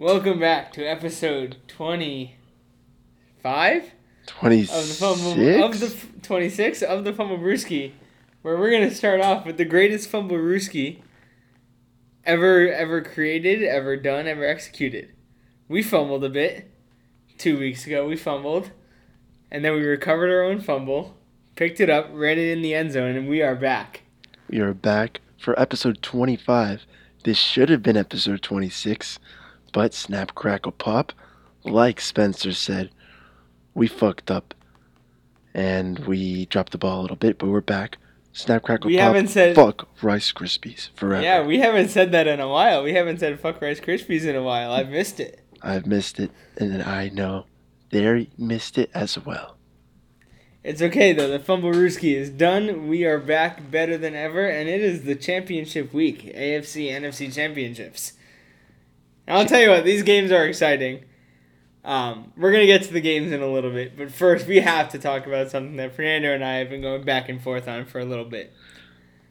Welcome back to episode 25 26? of the Fumble of the 26 of the Fumble Brewski, where we're gonna start off with the greatest Fumble Brewski ever ever created, ever done, ever executed. We fumbled a bit two weeks ago. We fumbled, and then we recovered our own fumble, picked it up, ran it in the end zone, and we are back. we are back for episode 25. This should have been episode 26, but snap, crackle, pop. Like Spencer said, we fucked up and we dropped the ball a little bit, but we're back. Snap, crackle, We pop. haven't said- fuck Rice Krispies forever. Yeah, we haven't said that in a while. We haven't said fuck Rice Krispies in a while. I've missed it. I've missed it, and I know they missed it as well. It's okay though. The Fumble Rooski is done. We are back better than ever, and it is the championship week, AFC NFC championships. And I'll tell you what, these games are exciting. Um, we're gonna get to the games in a little bit, but first we have to talk about something that Fernando and I have been going back and forth on for a little bit.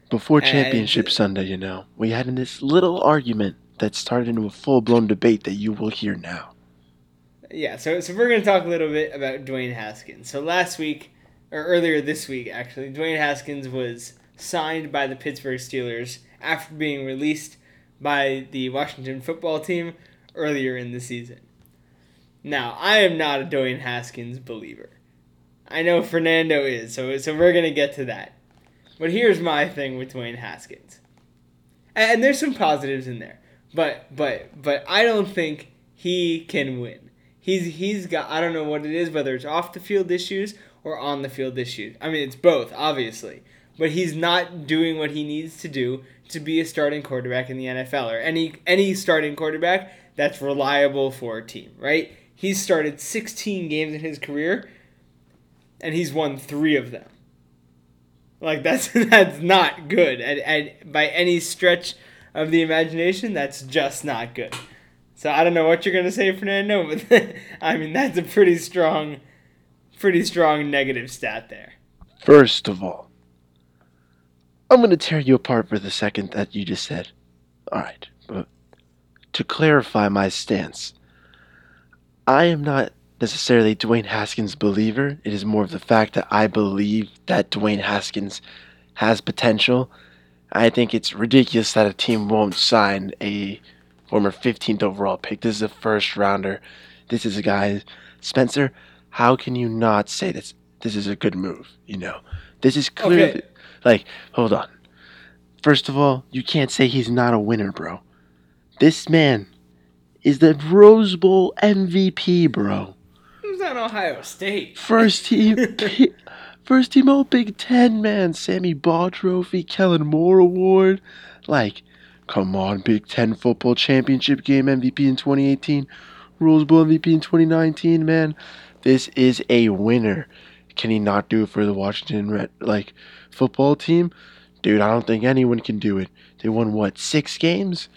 Before And- Championship Sunday, you know, we had this little argument that started into a full blown debate that you will hear now. Yeah, so so we're gonna talk a little bit about Dwayne Haskins. So last week, or earlier this week actually, Dwayne Haskins was signed by the Pittsburgh Steelers after being released by the Washington football team earlier in the season. Now, I am not a Dwayne Haskins believer. I know Fernando is, so so we're gonna get to that. But here's my thing with Dwayne Haskins. And, and there's some positives in there. But but but I don't think he can win. He's he's got I don't know what it is, whether it's off the field issues or on the field issues. I mean it's both, obviously. But he's not doing what he needs to do to be a starting quarterback in the NFL or any any starting quarterback that's reliable for a team, right? He's started 16 games in his career and he's won 3 of them. Like that's that's not good. And, and by any stretch of the imagination, that's just not good. So I don't know what you're gonna say, Fernando, but I mean that's a pretty strong, pretty strong negative stat there. First of all, I'm going to tear you apart for the second that you just said. Alright, but to clarify my stance, I am not necessarily Dwayne Haskins' believer. It is more of the fact that I believe that Dwayne Haskins has potential. I think it's ridiculous that a team won't sign a former 15th overall pick. This is a first rounder. This is a guy, Spencer. How can you not say this? This is a good move. You know, this is clear. Okay. Like, hold on. First of all, you can't say he's not a winner, bro. This man is the Rose Bowl MVP, bro. Who's on Ohio State? First team, first team All Big Ten, man. Sammy Baugh Trophy, Kellen Moore Award. Like, come on, Big Ten football championship game MVP in 2018, Rose Bowl MVP in 2019, man. This is a winner. Can he not do it for the Washington Red like football team? Dude, I don't think anyone can do it. They won what six games,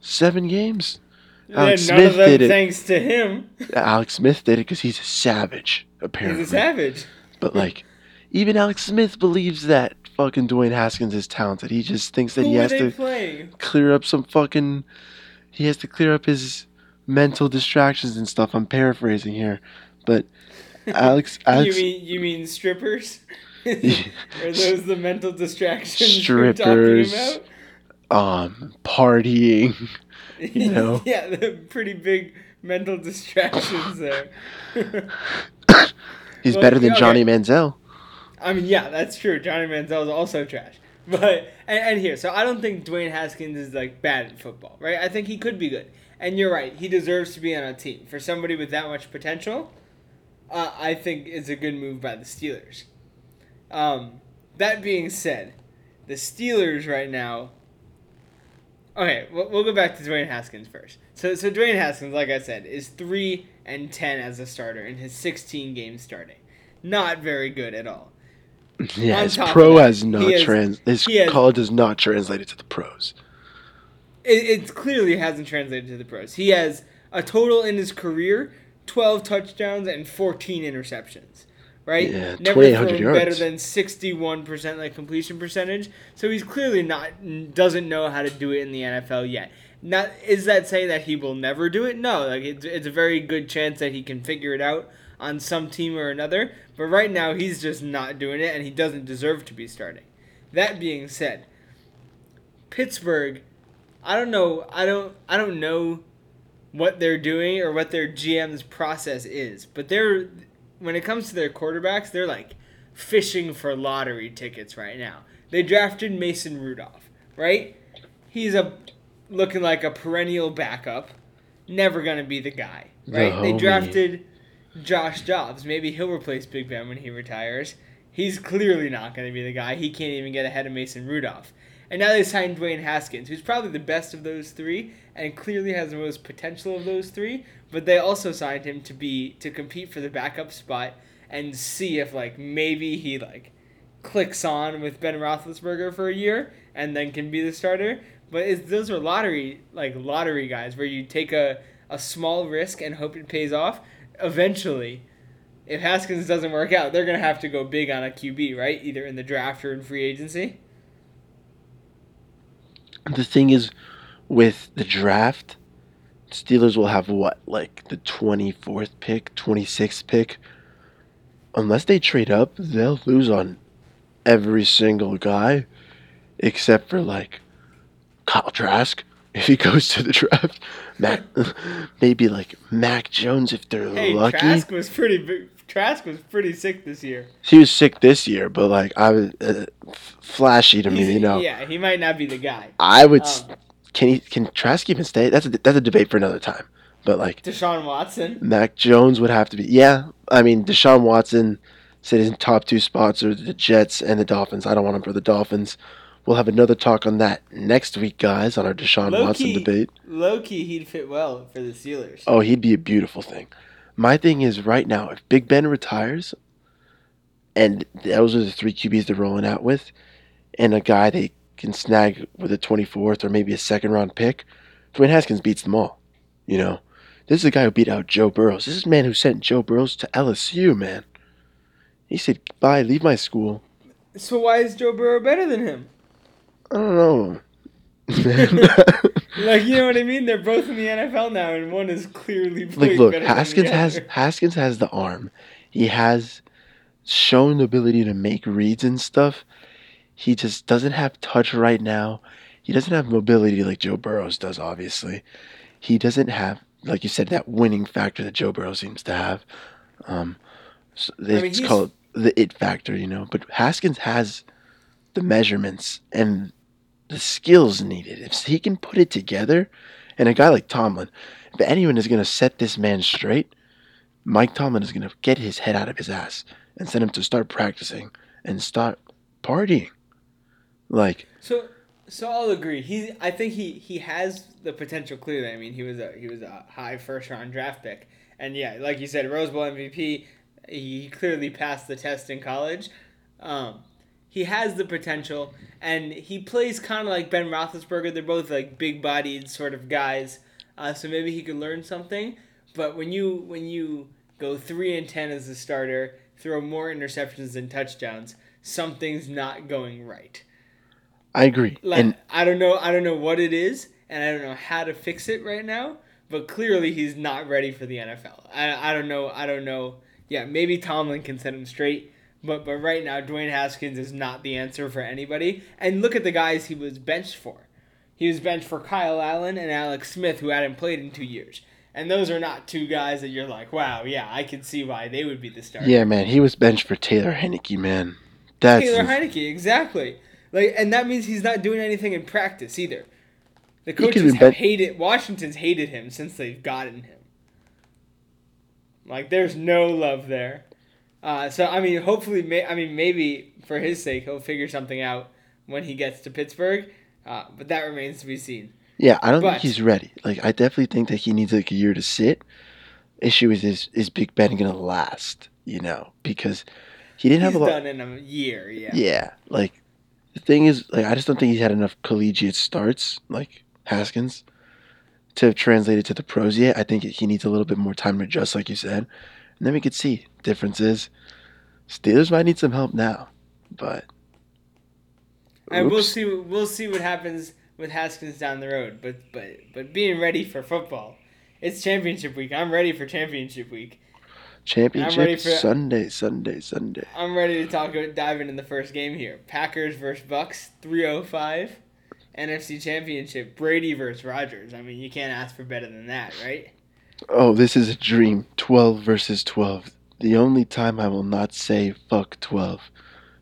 seven games. Alex none of Smith them did it. thanks to him. Alex Smith did it because he's a savage, apparently. He's a savage. But like, even Alex Smith believes that fucking Dwayne Haskins is talented. He just thinks that Who he has to playing? clear up some fucking. He has to clear up his mental distractions and stuff. I'm paraphrasing here, but Alex, you mean you mean strippers? are those the mental distractions you're Strippers. talking about? um, partying. You know? yeah, the pretty big mental distractions there. He's Well, better than okay. Johnny Manziel. I mean, yeah, that's true. Johnny Manziel is also trash. But and, and here, so I don't think Dwayne Haskins is like bad at football, right? I think he could be good. And you're right, he deserves to be on a team. For somebody with that much potential, uh, I think it's a good move by the Steelers. Um, that being said, the Steelers right now. Okay, we'll, we'll go back to Dwayne Haskins first. So, so Dwayne Haskins, like I said, is three and ten as a starter in his 16 games starting. Not very good at all. Yeah, his pro that, has not trans. His has- college does not translate it to the pros. It, it clearly hasn't translated to the pros. He has a total in his career 12 touchdowns and 14 interceptions. Right? Yeah, Never 2,800 thrown better than 61% like completion percentage. So he's clearly not doesn't know how to do it in the NFL yet. Not is that saying that he will never do it? No, like it's, it's a very good chance that he can figure it out on some team or another. But right now he's just not doing it, and he doesn't deserve to be starting. That being said, Pittsburgh, I don't know, I don't, I don't know what they're doing or what their GM's process is, but they're when it comes to their quarterbacks, they're like fishing for lottery tickets right now. They drafted Mason Rudolph, right? He's a looking like a perennial backup, never gonna be the guy, right? The they drafted Josh Dobbs. Maybe he'll replace Big Ben when he retires. He's clearly not gonna be the guy. He can't even get ahead of Mason Rudolph. And now they signed Dwayne Haskins, who's probably the best of those three and clearly has the most potential of those three. But they also signed him to be to compete for the backup spot and see if like maybe he like clicks on with Ben Roethlisberger for a year and then can be the starter. But those are lottery like lottery guys where you take a, a small risk and hope it pays off. Eventually, if Haskins doesn't work out, they're gonna have to go big on a QB, right? Either in the draft or in free agency. The thing is, with the draft, Steelers will have what, like the 24th pick, 26th pick? Unless they trade up, they'll lose on every single guy except for like Kyle Trask if he goes to the draft. Mac, maybe like Mac Jones if they're Hey, lucky. Trask was pretty big. Trask was pretty sick this year. He was sick this year, but like I was uh, flashy to me, He's- you know. Yeah, he might not be the guy. I would. Um, can he? Can Trask even stay? That's a that's a debate for another time. But like Deshaun Watson. Mac Jones would have to be. Yeah, I mean Deshaun Watson said his top two spots are the Jets and the Dolphins. I don't want him for the Dolphins. We'll have another talk on that next week, guys, on our Deshaun Low Watson key. debate. Low key, he'd fit well for the Steelers. Oh, he'd be a beautiful thing. My thing is right now, if Big Ben retires, and those are the three QBs they're rolling out with, and a guy they can snag with a 24th or maybe a second round pick, Dwayne Haskins beats them all. You know, this is a guy who beat out Joe Burrows. This is a man who sent Joe Burrows to LSU, man. He said, bye, leave my school. So why is Joe Burrow better than him? I don't know. Like you know what I mean? They're both in the NFL now, and one is clearly like look better than the haskins has haskins has the arm he has shown the ability to make reads and stuff he just doesn't have touch right now. He doesn't have mobility like joe burrows does obviously. He doesn't have like you said that winning factor that joe burrow seems to have. Um so mean, it's he's- called the it factor you know but haskins has the measurements and the skills needed. If he can put it together and a guy like tomlin if anyone is going to set this man straight, Mike Tomlin is going to get his head out of his ass and send him to start practicing and start partying. Like, So, so I'll agree. He, I think he he has the potential clearly. I mean, he was a he was a high first round draft pick, and yeah, like you said, Rose Bowl MVP. He clearly passed the test in college. Um, he has the potential, and he plays kind of like Ben Roethlisberger. They're both like big bodied sort of guys, uh, so maybe he could learn something. But when you when you go three and ten as a starter, throw more interceptions than touchdowns, something's not going right. I agree. Like and I don't know, I don't know what it is, and I don't know how to fix it right now. But clearly, he's not ready for the NFL. I, I don't know. I don't know. Yeah, maybe Tomlin can set him straight, but but right now, Dwayne Haskins is not the answer for anybody. And look at the guys he was benched for. He was benched for Kyle Allen and Alex Smith, who hadn't played in two years. And those are not two guys that you're like, wow, yeah, I can see why they would be the starter. yeah, man, he was benched for Taylor Heinicke, man. That's Taylor Heinicke, exactly. Like, and that means he's not doing anything in practice either. The coaches have hated Washington's hated him since they've gotten him. Like, there's no love there. Uh, so I mean, hopefully, may, I mean, maybe for his sake, he'll figure something out when he gets to Pittsburgh. Uh, but that remains to be seen. Yeah, I don't But- think he's ready. Like, I definitely think that he needs like a year to sit. Issue is, is, is Big Ben going to last? You know, because he didn't have a lot. done in a year, yeah. Yeah, like the thing is, like I just don't think he's had enough collegiate starts, like Haskins, to have translated to the pros yet. I think he needs a little bit more time to adjust, like you said, and then we could see differences. Steelers might need some help now, but And we'll see. We'll see what happens with Haskins down the road, but but but being ready for football. It's championship week. I'm ready for championship week. Championship for, Sunday, Sunday, Sunday. I'm ready to talk about dive into the first game here. Packers versus Bucks, 305. NFC Championship, Brady versus Rodgers. I mean, you can't ask for better than that, right? Oh, this is a dream. 12 versus 12. The only time I will not say fuck 12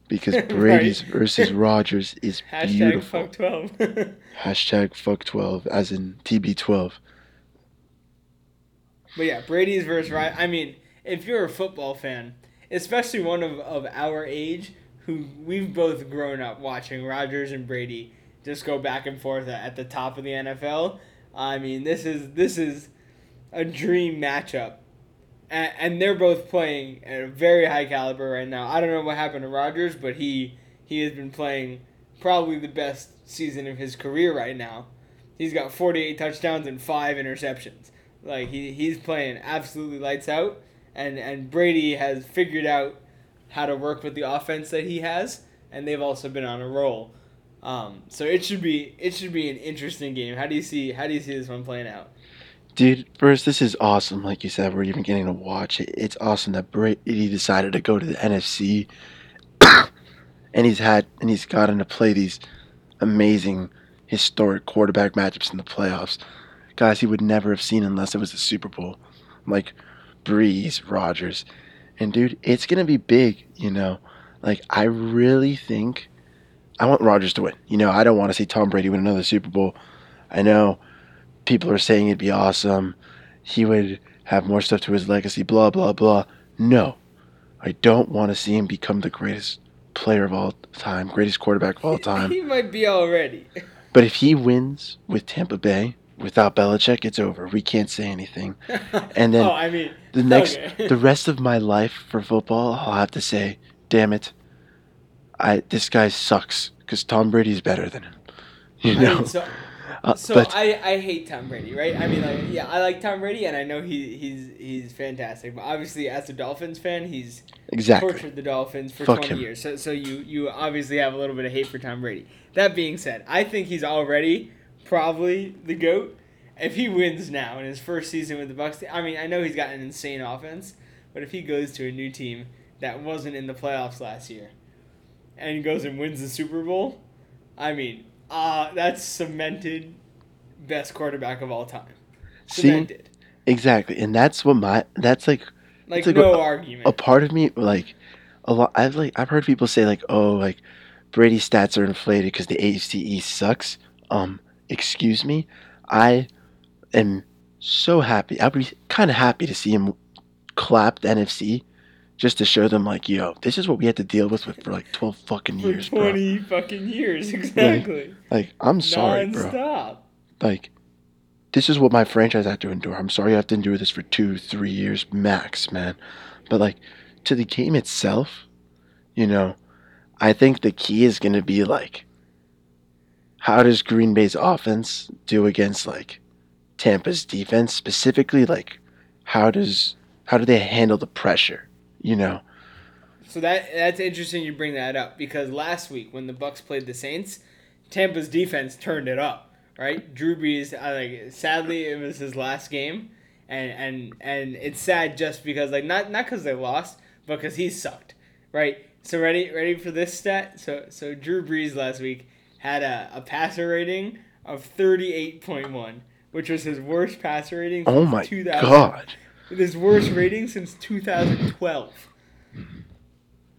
because Brady's right. versus Rodgers is Hashtag beautiful. fuck 12. Hashtag fuck 12, as in TB12. But yeah, Brady's versus Rodgers. I mean, if you're a football fan, especially one of, of our age, who we've both grown up watching Rodgers and Brady just go back and forth at the top of the NFL. I mean, this is this is a dream matchup, and, and they're both playing at a very high caliber right now. I don't know what happened to Rodgers, but he he has been playing probably the best season of his career right now. He's got 48 touchdowns and five interceptions. Like he, he's playing absolutely lights out and and Brady has figured out how to work with the offense that he has, and they've also been on a roll. Um, so it should be it should be an interesting game. How do you see how do you see this one playing out? Dude, first, this is awesome. Like you said, we're even getting to watch it. It's awesome that Brady decided to go to the NFC, and he's had and he's gotten to play these amazing, historic quarterback matchups in the playoffs. Guys he would never have seen unless it was the Super Bowl. Like Brees, Rodgers. And dude, it's gonna be big, you know. Like I really think I want Rodgers to win. You know, I don't want to see Tom Brady win another Super Bowl. I know people are saying it'd be awesome. He would have more stuff to his legacy, blah blah blah. No. I don't want to see him become the greatest player of all time, greatest quarterback of all time. he might be already. But if he wins with Tampa Bay, without Belichick, it's over. We can't say anything. And then oh, I mean, the next, okay. the rest of my life for football, I'll have to say, damn it, I this guy sucks because Tom Brady's better than him. You know. I mean, so, uh, so but, I, I hate Tom Brady, right? I mean, like, yeah, I like Tom Brady, and I know he he's he's fantastic. But obviously, as a Dolphins fan, he's exactly tortured the Dolphins for Fuck twenty him. years. So so you you obviously have a little bit of hate for Tom Brady. That being said, I think he's already probably the goat if he wins now in his first season with the Bucks, I mean, I know he's got an insane offense, but if he goes to a new team that wasn't in the playoffs last year and goes and wins the Super Bowl, I mean, uh, that's cemented best quarterback of all time. Cemented. See, exactly, and that's what my that's like. Like, like no a, argument. A part of me, like a lot. I've like I've heard people say like, oh, like Brady's stats are inflated because the AFC East sucks. Um, excuse me, I am so happy. I'd be kind of happy to see him clap the NFC just to show them like, yo, this is what we had to deal with for like twelve fucking years, for twenty bro. fucking years, exactly. Like, like I'm sorry, Non-stop. bro. Like, this is what my franchise had to endure. I'm sorry I have to endure this for two, three years max, man. But like, to the game itself, you know, I think the key is gonna be like, how does Green Bay's offense do against like Tampa's defense specifically like how does how do they handle the pressure, you know? So that that's interesting you bring that up because last week when the Bucks played the Saints, Tampa's defense turned it up, right? Drew Brees, I like sadly it was his last game and and and it's sad just because like not not cuz they lost, but cuz he sucked, right? So ready ready for this stat? So so Drew Brees last week had a, a passer rating of 38.1 which was his worst passer rating. Oh my 2000, god! His worst rating since 2012.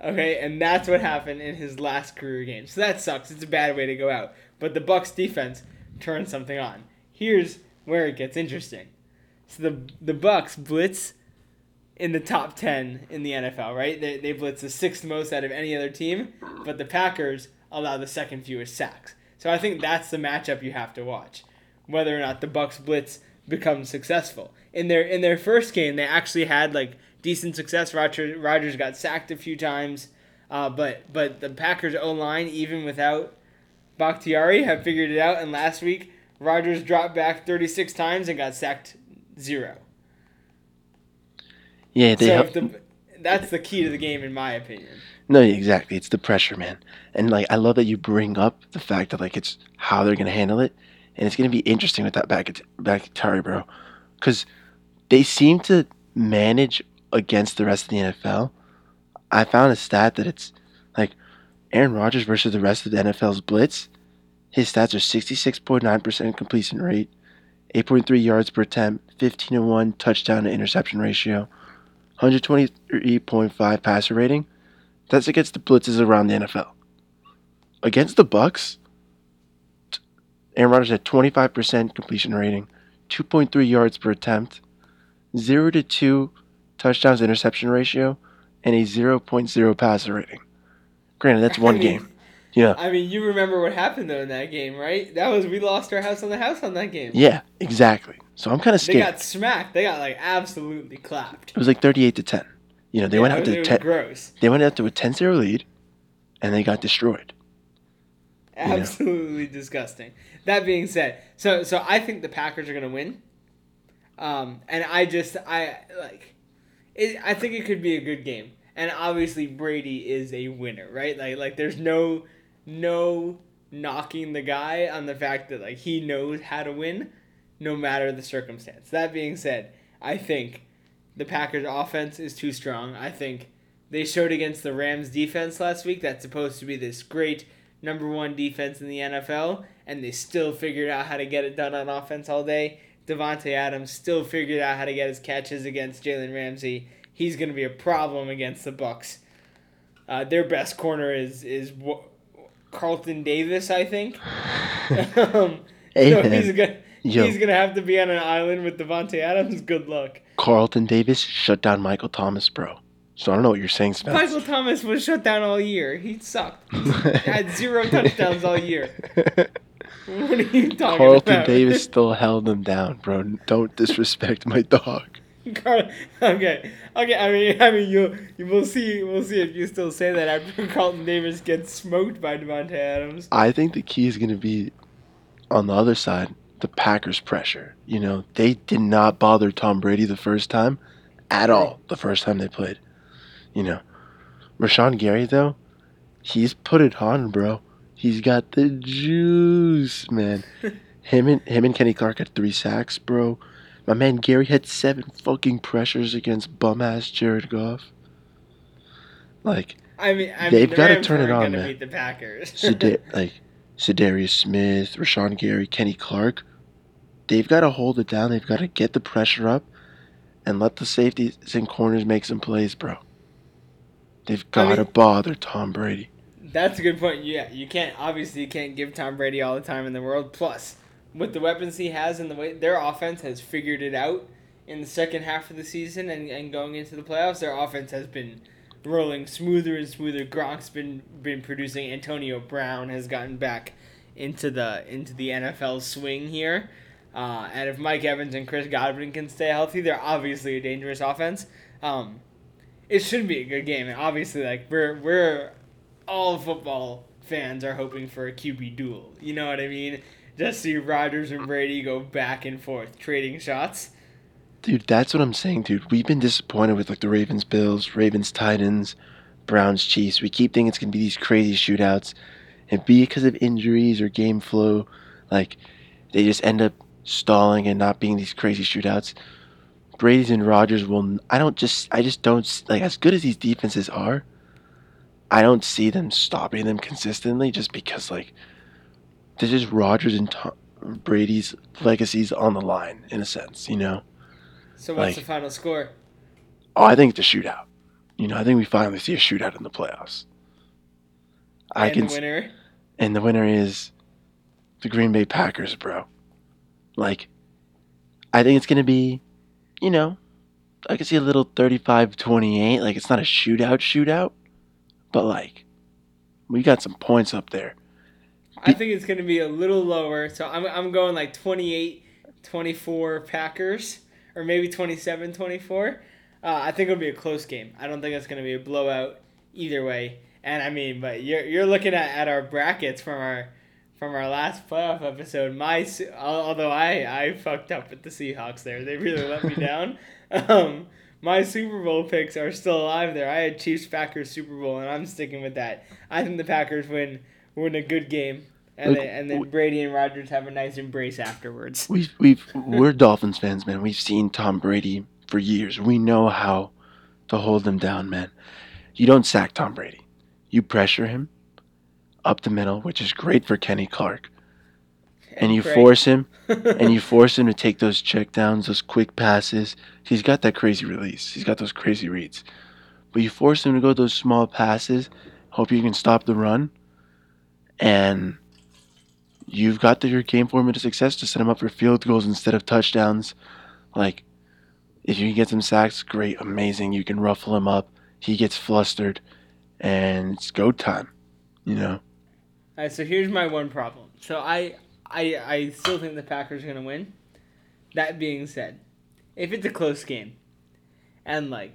Okay, and that's what happened in his last career game. So that sucks. It's a bad way to go out. But the Bucks defense turned something on. Here's where it gets interesting. So the the Bucks blitz in the top 10 in the NFL, right? They, they blitz the sixth most out of any other team, but the Packers allow the second fewest sacks. So I think that's the matchup you have to watch whether or not the Bucks blitz becomes successful. In their in their first game, they actually had like decent success. Rodgers, Rodgers got sacked a few times, uh, but but the Packers O line, even without Bakhtiari, have figured it out. And last week, Rodgers dropped back 36 times and got sacked zero. Yeah, they so have... the, that's the key to the game, in my opinion. No, exactly. It's the pressure, man. And like, I love that you bring up the fact that like it's how they're gonna handle it, and it's gonna be interesting with that back Bakhtiari, bro, because they seem to manage against the rest of the NFL. I found a stat that it's like Aaron Rodgers versus the rest of the NFL's blitz. His stats are 66.9% completion rate, 8.3 yards per attempt, 15 to 1 touchdown to interception ratio, 123.5 passer rating. That's against the blitzes around the NFL. Against the Bucks, Aaron Rodgers had 25% completion rating, 2.3 yards per attempt, 0 to 2 touchdowns interception ratio, and a 0.0 passer rating. Granted, that's one I mean, game. Yeah. I mean, you remember what happened though in that game, right? That was we lost our house on the house on that game. Yeah, exactly. So I'm kind of scared. They got smacked. They got like absolutely clapped. It was like 38 to 10. You know, they yeah, went out to 10. Gross. They went out to a 10-0 lead, and they got destroyed. Absolutely know? disgusting. That being said, so so I think the Packers are gonna win. Um, and I just I like, it, I think it could be a good game. And obviously Brady is a winner, right? Like like there's no no knocking the guy on the fact that like he knows how to win no matter the circumstance. That being said, I think the Packers offense is too strong. I think they showed against the Rams defense last week that's supposed to be this great number 1 defense in the NFL and they still figured out how to get it done on offense all day. Davante Adams still figured out how to get his catches against Jalen Ramsey. He's going to be a problem against the Bucks. Uh, their best corner is is Carlton Davis, I think. um, so he's gonna he's gonna have to be on an island with Davante Adams. Good luck. Carlton Davis shut down Michael Thomas, bro. So I don't know what you're saying, Spence. Michael Thomas was shut down all year. He sucked. He had zero touchdowns all year. What are you talking Carlton about? Carlton Davis still held him down, bro. Don't disrespect my dog. okay, okay. I mean, I mean, you you will see. We'll see if you still say that after Carlton Davis gets smoked by Davante Adams. I think the key is going to be on the other side, the Packers' pressure. You know, they did not bother Tom Brady the first time, at all. The first time they played, you know, Rashan Gary though, he's put it on, bro. He's got the juice, man. him and him and Kenny Clark had three sacks, bro. My man Gary had seven fucking pressures against bum ass Jared Goff. Like, I mean, I they've the got to turn it on, man. Beat the Packers. Zada- like, Za'Darius Smith, Rashan Gary, Kenny Clark. They've got to hold it down. They've got to get the pressure up, and let the safeties and corners make some plays, bro. They've got I mean, to bother Tom Brady. That's a good point. Yeah, you can't obviously you can't give Tom Brady all the time in the world. Plus, with the weapons he has and the way their offense has figured it out in the second half of the season and, and going into the playoffs, their offense has been rolling smoother and smoother. Gronk's been been producing. Antonio Brown has gotten back into the into the NFL swing here. Uh, and if Mike Evans and Chris Godwin can stay healthy, they're obviously a dangerous offense. Um, it should be a good game, and obviously, like we're we're all football fans are hoping for a QB duel. You know what I mean? just see Rodgers and Brady go back and forth trading shots. Dude, that's what I'm saying, dude. We've been disappointed with like the Ravens Bills, Ravens Titans, Browns Chiefs. We keep thinking it's gonna be these crazy shootouts, and because of injuries or game flow, like they just end up stalling and not being these crazy shootouts. Brady's and Rodgers will. I don't just. I just don't like as good as these defenses are. I don't see them stopping them consistently just because like this is Rodgers and Tom, Brady's legacies on the line in a sense, you know. So what's like, the final score? Oh, I think it's a shootout. You know, I think we finally see a shootout in the playoffs. And I can the winner. And the winner is the Green Bay Packers, bro. Like, I think it's gonna be, you know, I can see a little 35-28. Like it's not a shootout shootout, but like we got some points up there. I think it's going to be a little lower. So I'm, I'm going like 28 24 Packers or maybe 27 24. Uh, I think it'll be a close game. I don't think it's going to be a blowout either way. And I mean, but you're, you're looking at, at our brackets from our from our last playoff episode. My although I I fucked up with the Seahawks there, they really let me down. Um, my Super Bowl picks are still alive there. I had Chiefs Packers Super Bowl, and I'm sticking with that. I think the Packers win win a good game, and Look, then, and then Brady and Rodgers have a nice embrace afterwards. We've we've we're Dolphins fans, man. We've seen Tom Brady for years. We know how to hold him down, man. You don't sack Tom Brady. You pressure him up the middle, which is great for Kenny Clark. And you Craig- force him and you force him to take those checkdowns, those quick passes. He's got that crazy release. He's got those crazy reads. But you force him to go those small passes, hope you can stop the run, and you've got the, your game formula to success to set him up for field goals instead of touchdowns. Like, if you can get some sacks, great, amazing. You can ruffle him up. He gets flustered, and it's go time. You know, All right, so here's my one problem. So I I I still think the Packers are gonna win. That being said, if it's a close game, and like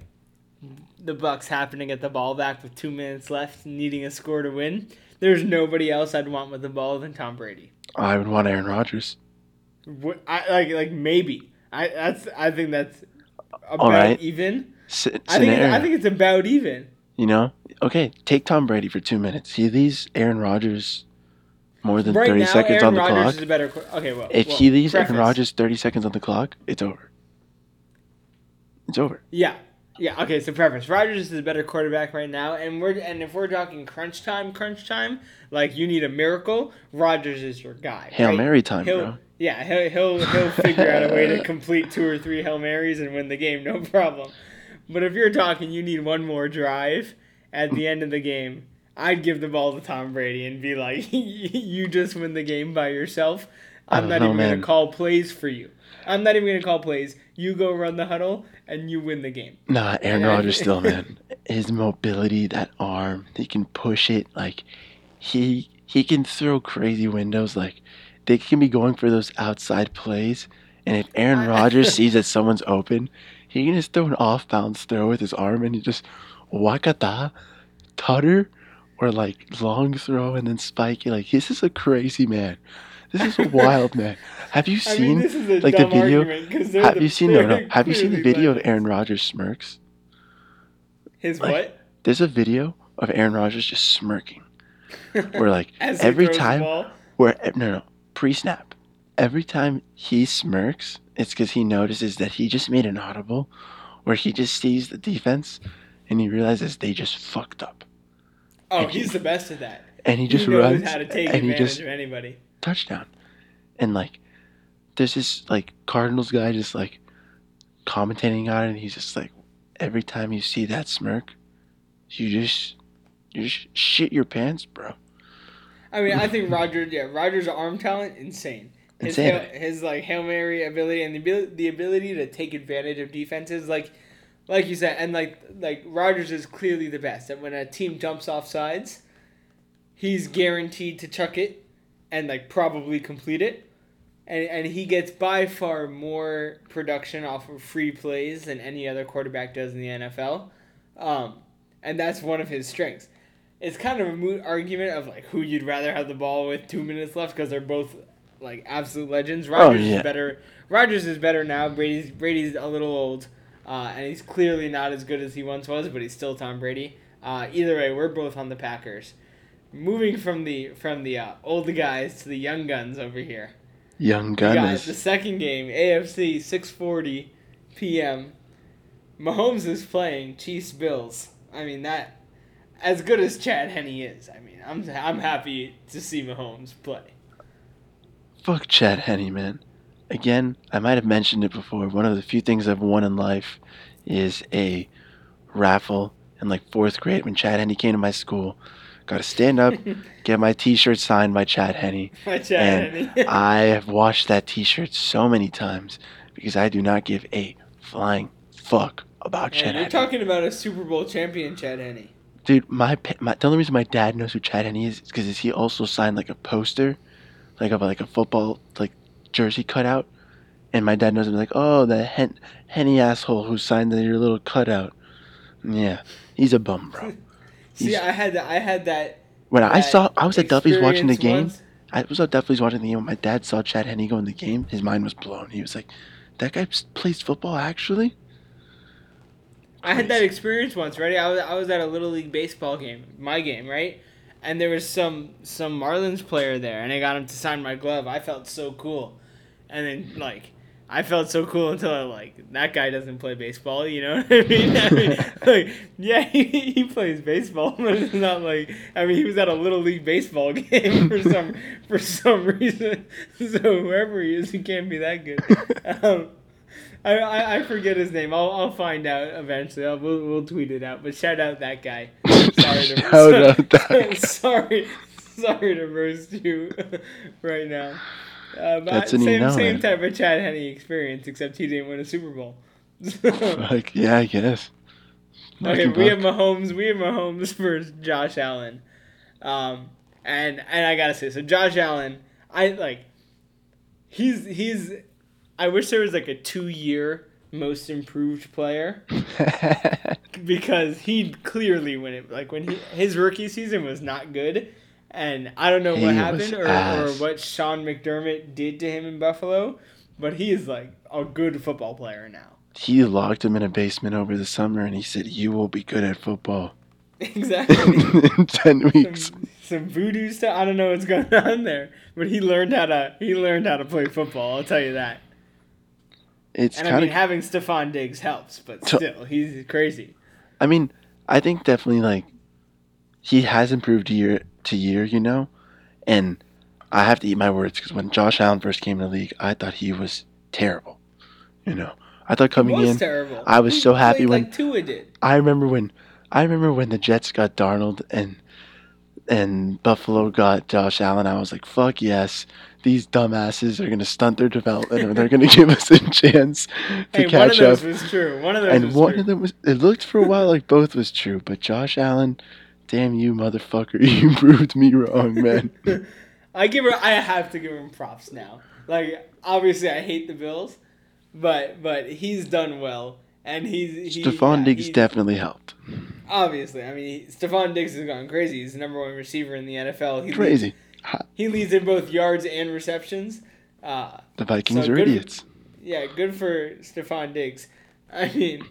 the Bucks happen to get the ball back with two minutes left, needing a score to win, there's nobody else I'd want with the ball than Tom Brady. I would want Aaron Rodgers. What- I like like maybe. I that's I think that's about All right. even. S- I think. I think it's about even. You know, okay, take Tom Brady for two minutes. He leaves Aaron Rodgers more than Right thirty now, seconds Aaron on the Rodgers clock. is a better. Okay, well, If well, he leaves Aaron. Rodgers thirty seconds on the clock, it's over. It's over. Yeah. Yeah, okay, so preference. Rodgers is a better quarterback right now, and we're and if we're talking crunch time, crunch time, like you need a miracle, Rodgers is your guy. Hail right? Mary time, He'll bro. yeah, he'll he'll he'll figure out a way to complete two or three Hail Marys and win the game, no problem. But if you're talking you need one more drive at the end of the game, I'd give the ball to Tom Brady and be like, you just win the game by yourself. I'm don't know, even man. gonna call plays for you. I'm not even gonna call plays. You go run the huddle and you win the game. Nah, Aaron Rodgers still, man. His mobility, that arm, he can push it. Like he he can throw crazy windows. Like they can be going for those outside plays, and if Aaron Rodgers sees that someone's open, he can just throw an off bounds throw with his arm, and he just wakata, tutter, or like long throw and then spike it. Like this is a crazy man. This is a wild man. Have you I seen? mean, is a like, the video- have the- you seen no no? Have you seen the video of. Aaron Rodgers smirks? His like- what? There's a video of Aaron Rodgers just smirking. Where like every time, where no no pre-snap, every time he smirks, it's because he notices that he just made an audible, where he just sees the defense, and he realizes they just fucked up, Oh, and he- he's the best at that. and he just knows runs how to take and he just of anybody. touchdown, and like there's this like Cardinals guy just like commentating on it, and he's just like every time you see that smirk, you just you just shit your pants, bro. I mean, I think Roger, yeah, Rodgers' arm talent insane. His Hail, his like hail mary ability and the ability, the ability to take advantage of defenses, like, like you said, and like like Rodgers is clearly the best. And when a team jumps off sides, he's guaranteed to chuck it, and like probably complete it. And, and he gets by far more production off of free plays than any other quarterback does in the NFL, um, and that's one of his strengths it's kind of a moot argument of like who you'd rather have the ball with two minutes left because they're both like absolute legends. Rodgers yeah. is better. Rodgers is better now. Brady's Brady's a little old, uh, and he's clearly not as good as he once was, but he's still Tom Brady. Uh, either way, we're both on the Packers. Moving from the from the uh, old guys to the young guns over here. Young We got the second game, AFC six forty p.m. Mahomes is playing Chiefs Bills. I mean that as good as Chad Henne is. I mean, I'm I'm happy to see Mahomes play. Fuck Chad Henne, man. Again, I might have mentioned it before. One of the few things I've won in life is a raffle in like fourth grade when Chad Henne came to my school. Got to stand up, get my T-shirt signed by Chad Henne. My Chad And Henne. I have washed that T-shirt so many times because I do not give a flying fuck about Man, Chad you're Henne. talking about a Super Bowl champion, Chad Henne. Dude, my, my the only reason my dad knows who Chad Henney is is because he also signed like a poster, like of like a football like jersey cutout, and my dad knows him like, oh, the Hen- Henne asshole who signed your little cutout. Yeah, he's a bum, bro. See, He's- I had that. I had that. When I saw, I was at Duffy's watching the game. experience I was at Duffy's watching the game. When my dad saw Chad Henne go in the game, his mind was blown. He was like, "That guy plays football, actually." I had that experience once, right? I was I was at a little league baseball game, my game, right? And there was some some Marlins player there, and I got him to sign my glove. I felt so cool, and then like I felt so cool until I like that guy doesn't play baseball. You know what I mean? I mean like yeah, he, he plays baseball, but it's not like I mean he was at a little league baseball game for some for some reason. So whoever he is, he can't be that good. Um, I, I, I forget his name. I'll, I'll find out eventually. I'll, we'll, we'll tweet it out. But shout out that guy. Sorry to Shout out sorry sorry to roast you right now. Uh, That's an same same type of Chad Henne experience, except he didn't win a Super Bowl. Like, yeah, I guess. Okay, we have. Mahomes. We have Mahomes versus Josh Allen, um, and and I gotta say, so Josh Allen, I like, he's he's. I wish there was like a two-year most improved player because he'd clearly when it. Like when he his rookie season was not good, and I don't know He what happened or, or what Sean McDermott did to him in Buffalo, but he is like a good football player now. he locked him in a basement over the summer and he said, You will be good at football. Exactly. in 10 weeks. some, some voodoo stuff. I don't know what's going on there, but he learned how to he learned how to play football. I'll tell you that. It's And I kind mean, of. having Stefon Diggs helps, but still, he's crazy. I mean, I think definitely like he has improved year to year, you know, and I have to eat my words because when Josh Allen first came in the league, I thought he was terrible. You know, I thought coming was in, terrible. I was He so happy when- like Tua did. I remember when I remember when the Jets got Darnold and and Buffalo got Josh Allen. I was like, "Fuck yes, these dumbasses are gonna stunt their development, or they're gonna give us a chance to Hey, one of catch those up." was true. One of those And was one true. of them was. It looked for a while like both was true, but Josh Allen, damn you, motherfucker, you proved me wrong, man. I give her. I have to give him props now. Like obviously, I hate the Bills, but but he's done well, and he's he, Stefon yeah, Diggs he's- definitely helped. Obviously, I mean, Stefon Diggs has gone crazy. He's the number one receiver in the NFL. He Leads, Crazy. he leads in both yards and receptions. Uh, The Vikings So are good- idiots. yeah, good for Stefon Diggs. I mean,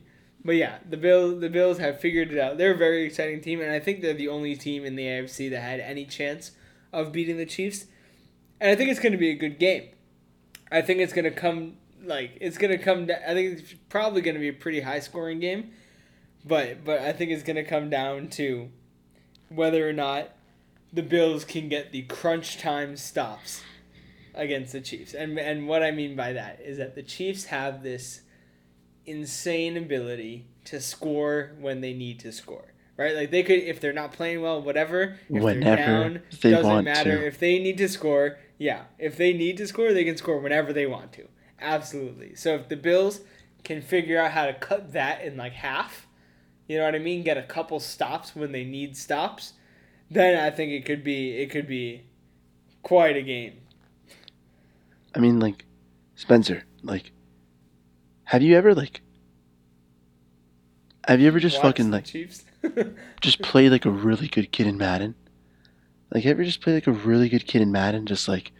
but yeah, the Bill the Bills have figured it out. They're a very exciting team, and I think they're the only team in the AFC that had any chance of beating the Chiefs. And I think it's going to be a good game. I think it's going to come like it's going to come. da- I think it's probably going to be a pretty high scoring game, but but I think it's going to come down to whether or not the Bills can get the crunch time stops against the Chiefs. And and what I mean by that is that the Chiefs have this insane ability to score when they need to score. Right? Like they could if they're not playing well, whatever, if Whenever they're down, they doesn't want matter. to. If they need to score, yeah. If they need to score, they can score whenever they want to. Absolutely. So if the Bills can figure out how to cut that in like half, you know what I mean? Get a couple stops when they need stops, then I think it could be it could be quite a game. I mean, like, Spencer, like, have you ever like, have you ever just Watch fucking like Chiefs. just play like a really good kid in Madden? Like, ever just play like a really good kid in Madden? Just like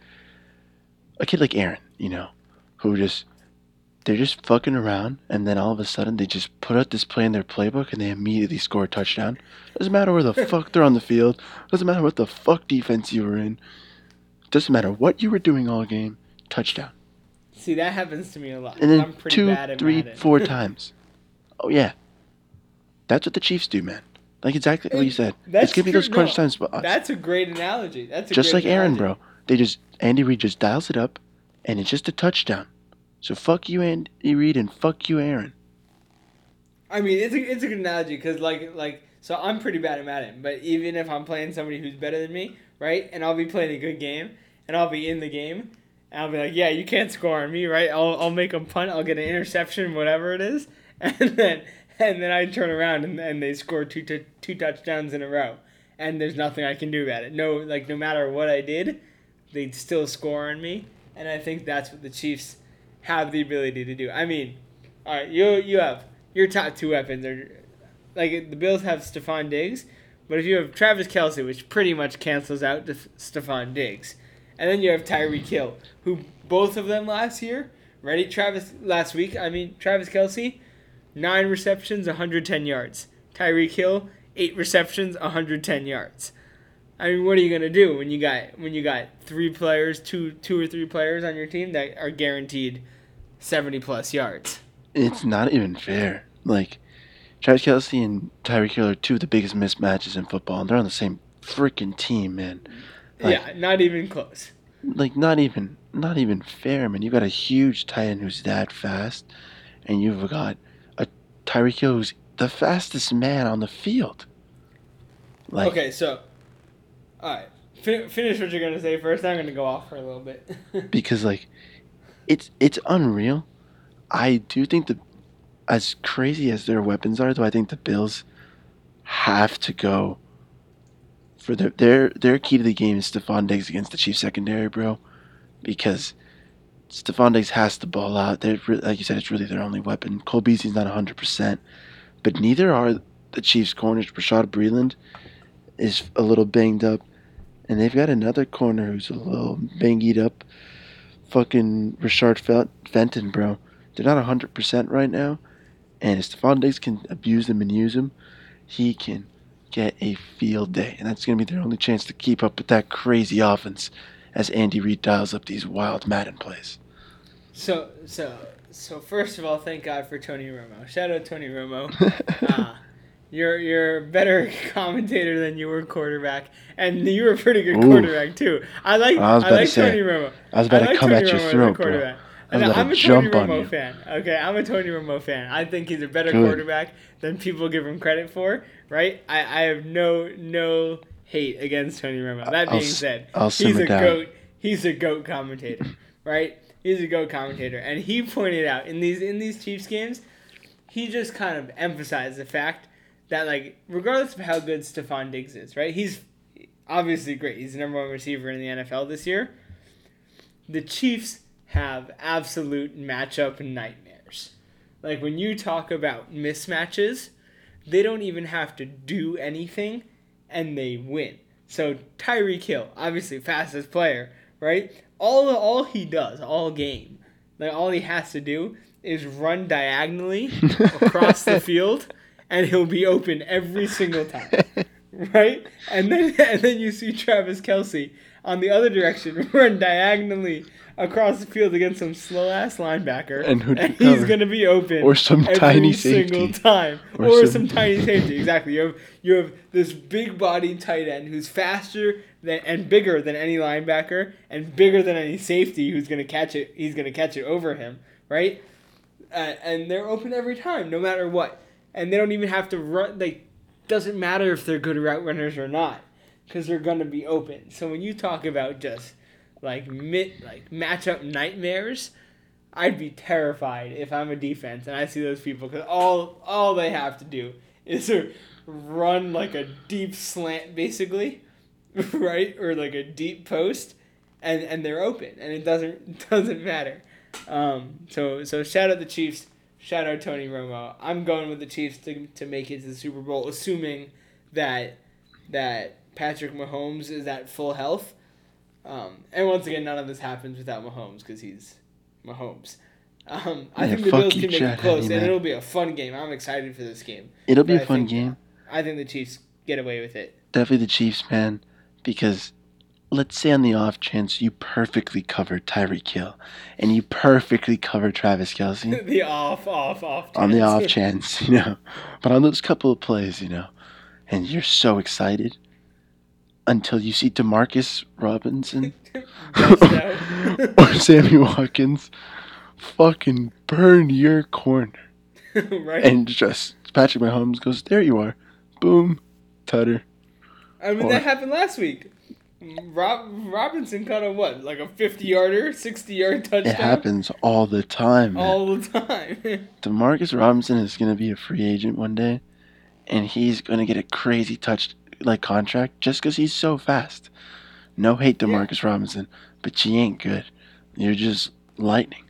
a kid like Aaron, you know, who just they're just fucking around, and then all of a sudden they just put out this play in their playbook, and they immediately score a touchdown. Doesn't matter where the fuck they're on the field. Doesn't matter what the fuck defense you were in. Doesn't matter what you were doing all game. Touchdown. See, that happens to me a lot. And then I'm pretty two, bad at three, four times. Oh yeah, that's what the Chiefs do, man. Like exactly what you said. That's it's gonna be those crunch No, time spots. That's a great analogy. That's a just great like Aaron, analogy. bro. They just Andy Reid just dials it up, and it's just a touchdown. So fuck you, Andy Reid, and fuck you, Aaron. I mean, it's a it's a good analogy because like like so I'm pretty bad at Madden, but even if I'm playing somebody who's better than me, right, and I'll be playing a good game, and I'll be in the game, and I'll be like, yeah, you can't score on me, right? I'll I'll make a punt, I'll get an interception, whatever it is, and then and then I turn around and, and they score two t- two touchdowns in a row, and there's nothing I can do about it. No, like no matter what I did, they'd still score on me, and I think that's what the Chiefs have the ability to do. I mean, all right, you you have your top two weapons are like the Bills have Stefon Diggs, but if you have Travis Kelce, which pretty much cancels out Def- Stefon Diggs, and then you have Tyreek Hill, who both of them last year, ready? Travis last week, I mean Travis Kelce, nine receptions, 110 yards. Tyreek Hill, eight receptions, 110 yards. I mean, what are you gonna do when you got when you got three players, two two or three players on your team that are guaranteed 70 plus yards? It's not even fair. Like, Travis Kelce and Tyreek Hill are two of the biggest mismatches in football, and they're on the same freaking team, man. Like- yeah, not even close. Like, not even, not even fair, man. You got a huge tight end who's that fast, and you've got a Tyreek Hill who's the fastest man on the field. Like, okay, so, all right, fin- finish what you're gonna say first. I'm gonna go off for a little bit. because like it's it's unreal. I do think the as crazy as their weapons are, though, I think the Bills have to go for their their their key to the game is Stefon Diggs against the Chiefs secondary, bro, because Stefon Diggs has to ball out. They're like you said, it's really their only weapon. Cole Beasley's not hundred percent, but neither are the Chiefs corners. Bashaud Breeland is a little banged up, and they've got another corner who's a little banged up. Fucking Rashard Fel- Fenton, bro. They're not hundred percent right now, and if Stefon Diggs can abuse them and use them, he can get a field day, and that's gonna be their only chance to keep up with that crazy offense as Andy Reid dials up these wild Madden plays. so, so, so first of all, thank God for Tony Romo. Shout out Tony Romo. uh, you're you're a better commentator than you were quarterback, and you were a pretty good Ooh. quarterback too. I like I was I, about to like say, Tony Romo. I was about I to come Tony at your Romo throat, bro. I was about I'm to a jump Tony on Romo you. fan. Okay, I'm a Tony Romo fan. I think he's a better Good. quarterback than people give him credit for. Right? I, I have no no hate against Tony Romo. That I'll being said, I'll he's a down. goat. He's a goat commentator. Right? He's a goat commentator, and he pointed out in these in these Chiefs games, he just kind of emphasized the fact that like regardless of how good Stefon Diggs is, right? He's obviously great. He's the number one receiver in the NFL this year. The Chiefs have absolute matchup nightmares. Like when you talk about mismatches, they don't even have to do anything and they win. So Tyreek Hill, obviously fastest player, right? All all he does all game, like all he has to do is run diagonally across the field and he'll be open every single time. Right? And then and then you see Travis Kelce on the other direction run diagonally across the field against some slow ass linebacker. And who'd he's gonna be open Or some every tiny single safety. time. Or, Or some, some- tiny safety, exactly. You have you have this big body tight end who's faster than and bigger than any linebacker and bigger than any safety who's gonna catch it he's gonna catch it over him, right? Uh, and they're open every time, no matter what. And they don't even have to run. Like, doesn't matter if they're good route runners or not, because they're gonna be open. So when you talk about just like mid, like matchup nightmares, I'd be terrified if I'm a defense and I see those people because all all they have to do is run like a deep slant, basically, right, or like a deep post, and and they're open, and it doesn't doesn't matter. Um, so so shout out the Chiefs. Shout out Tony Romo. I'm going with the Chiefs to, to make it to the Super Bowl, assuming that that Patrick Mahomes is at full health. Um, and once again, none of this happens without Mahomes because he's Mahomes. Um, I Yeah, think the Bills can make it close, and it'll be a fun game. I'm excited for this game. It'll be But a I fun think- game. I think the Chiefs get away with it. Definitely the Chiefs, man, because let's say on the off chance you perfectly covered Tyreek Hill and you perfectly covered Travis Kelce. the off, off, off. chance. on the off chance, you know. But on those couple of plays, you know, and you're so excited until you see Demarcus Robinson or Sammy Watkins fucking burn your corner. right? And just Patrick Mahomes goes, There you are. Boom. Tutter. I mean, or- that happened last week. Rob Robinson caught a what, like a fifty-yarder, sixty-yard touchdown. It happens all the time. man. all the time. Demarcus Robinson is going to be a free agent one day, and he's going to get a crazy touch like contract just because he's so fast. No hate, Yeah. Demarcus Robinson, but you ain't good. You're just lightning.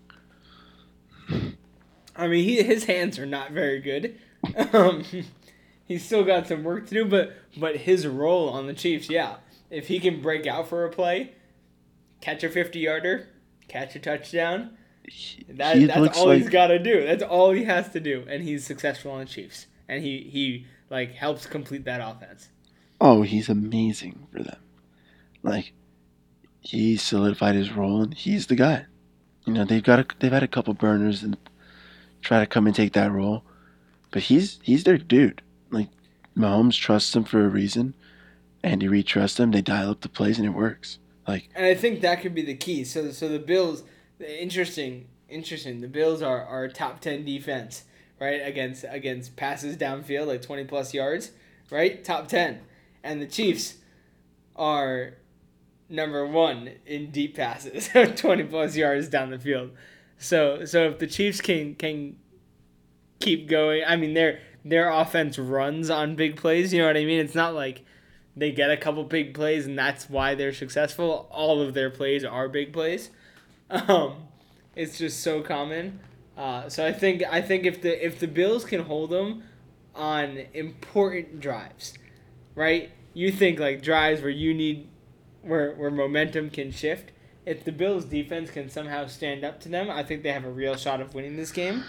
I mean, he, his hands are not very good. Um, he's still got some work to do, but but his role on the Chiefs, yeah, if he can break out for a play, catch a fifty-yarder, catch a touchdown, that, that's all like he's got to do. That's all he has to do, and he's successful on the Chiefs. And he he like helps complete that offense. oh, he's amazing for them. Like he solidified his role, and he's the guy. You know, they've got a, they've had a couple burners and try to come and take that role, but he's he's their dude. Like Mahomes trusts him for a reason. Andy Reid trusts him. They dial up the plays, and it works. Like And I think that could be the key. So so the Bills, interesting, interesting. The Bills are are top ten defense, right? Against against passes downfield, like twenty plus yards, right? Top ten, and the Chiefs are number one in deep passes, twenty plus yards down the field. So so if the Chiefs can can keep going, I mean their their offense runs on big plays. You know what I mean? It's not like they get a couple big plays and that's why they're successful. All of their plays are big plays. Um, it's just so common. Uh, so I think I think if the if the Bills can hold them on important drives, right? You think like drives where you need where where momentum can shift. If the Bills defense can somehow stand up to them, I think they have a real shot of winning this game.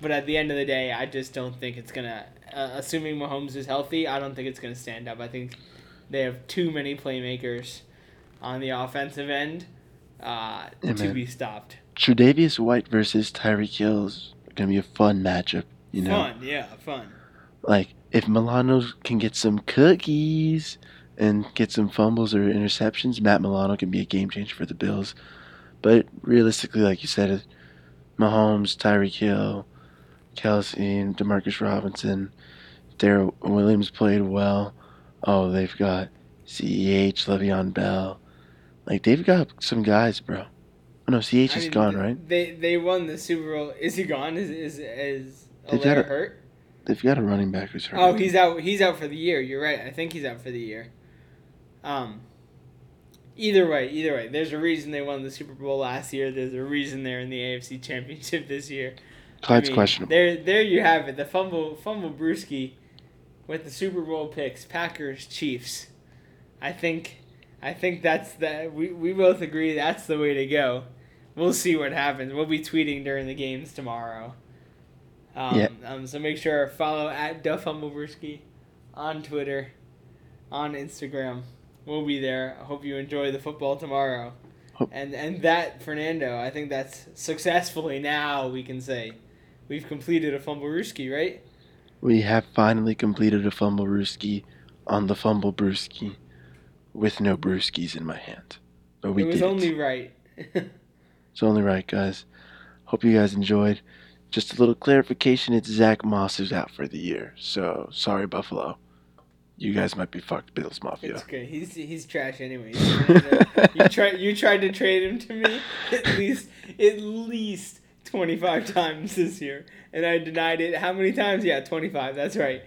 But at the end of the day, I just don't think it's gonna. Uh, assuming Mahomes is healthy, I don't think it's gonna stand up. I think they have too many playmakers on the offensive end uh, Yeah, to man. be stopped. Tre'Davious White versus Tyreek Hill is gonna be a fun matchup. You know, Fun, yeah, fun. like if Milano can get some cookies and get some fumbles or interceptions, Matt Milano can be a game changer for the Bills. But realistically, like you said, Mahomes, Tyreek Hill, Kelce, Demarcus Robinson, Darrel Williams played well. Oh, they've got CEH, Le'Veon Bell. Like they've got some guys, bro. Oh no, CEH I is mean, gone, right? They they won the Super Bowl. Is he gone? Is is is They've got a- hurt? They've got a running back who's hurt. Oh, he's out. He's out for the year. You're right. I think he's out for the year. Um. Either way, either way, there's a reason they won the Super Bowl last year. There's a reason they're in the AFC Championship this year. Clyde's I mean, questionable. There, there you have it. The fumble, fumble, Brewski, with the Super Bowl picks, Packers, Chiefs. I think, I think that's the we, we both agree that's the way to go. We'll see what happens. We'll be tweeting during the games tomorrow. Um, Yeah. Um, so make sure to follow at Duff Humblebrewski on Twitter, on Instagram. We'll be there. I hope you enjoy the football tomorrow. And and that Fernando, I think that's successfully now we can say we've completed a fumble Fumblerooski, right? We have finally completed a fumble brewski on the fumble brewski with no brewskis in my hand. But we it was did only it. right. It's only right, guys. Hope you guys enjoyed. Just a little clarification: it's Zach Moss who's out for the year. So sorry, Buffalo. You guys might be fucked, Bills Mafia. It's good. He's he's trash anyways. you tried you tried to trade him to me at least at least twenty five times this year, and I denied it. How many times? Yeah, twenty five. That's right.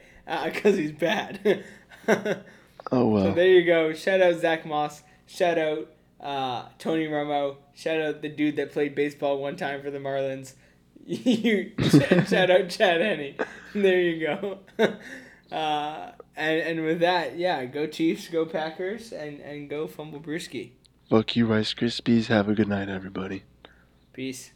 Because he's bad. Oh So well. there you go. Shout out Zach Moss. Shout out uh, Tony Romo. Shout out the dude that played baseball one time for the Marlins. you shout out Chad Henne. There you go. Uh, and and with that, yeah, go Chiefs, go Packers, and and go Fumble Brewski. Fuck you, Rice Krispies. Have a good night, everybody. Peace.